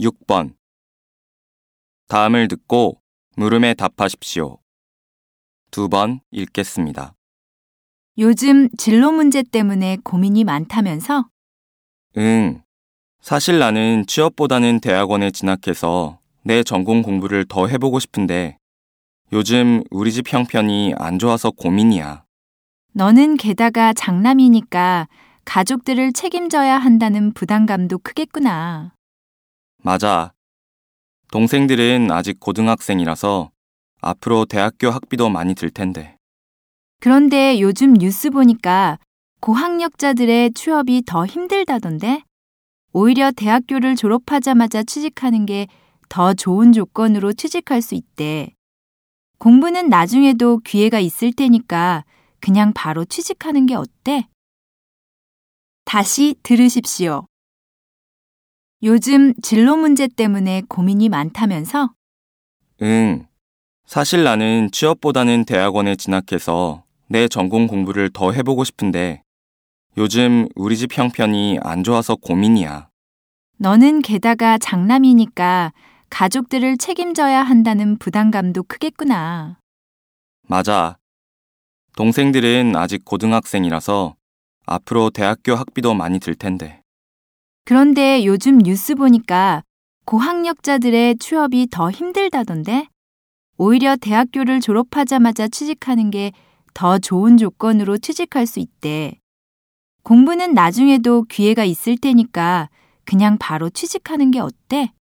6번. 다음을 듣고 물음에 답하십시오. 두 번 읽겠습니다. 요즘 진로 문제 때문에 고민이 많다면서? 응. 사실 나는 취업보다는 대학원에 진학해서 내 전공 공부를 더 해보고 싶은데 요즘 우리 집 형편이 안 좋아서 고민이야. 너는 게다가 장남이니까 가족들을 책임져야 한다는 부담감도 크겠구나. 맞아. 동생들은 아직 고등학생이라서 앞으로 대학교 학비도 많이 들 텐데. 그런데 요즘 뉴스 보니까 고학력자들의 취업이 더 힘들다던데? 오히려 대학교를 졸업하자마자 취직하는 게 더 좋은 조건으로 취직할 수 있대. 공부는 나중에도 기회가 있을 테니까 그냥 바로 취직하는 게 어때? 다시 들으십시오. 요즘 진로 문제 때문에 고민이 많다면서? 응. 사실 나는 취업보다는 대학원에 진학해서 내 전공 공부를 더 해보고 싶은데 요즘 우리 집 형편이 안 좋아서 고민이야. 너는 게다가 장남이니까 가족들을 책임져야 한다는 부담감도 크겠구나. 맞아. 동생들은 아직 고등학생이라서 앞으로 대학교 학비도 많이 들 텐데. 그런데 요즘 뉴스 보니까 고학력자들의 취업이 더 힘들다던데? 오히려 대학교를 졸업하자마자 취직하는 게 더 좋은 조건으로 취직할 수 있대. 공부는 나중에도 기회가 있을 테니까 그냥 바로 취직하는 게 어때?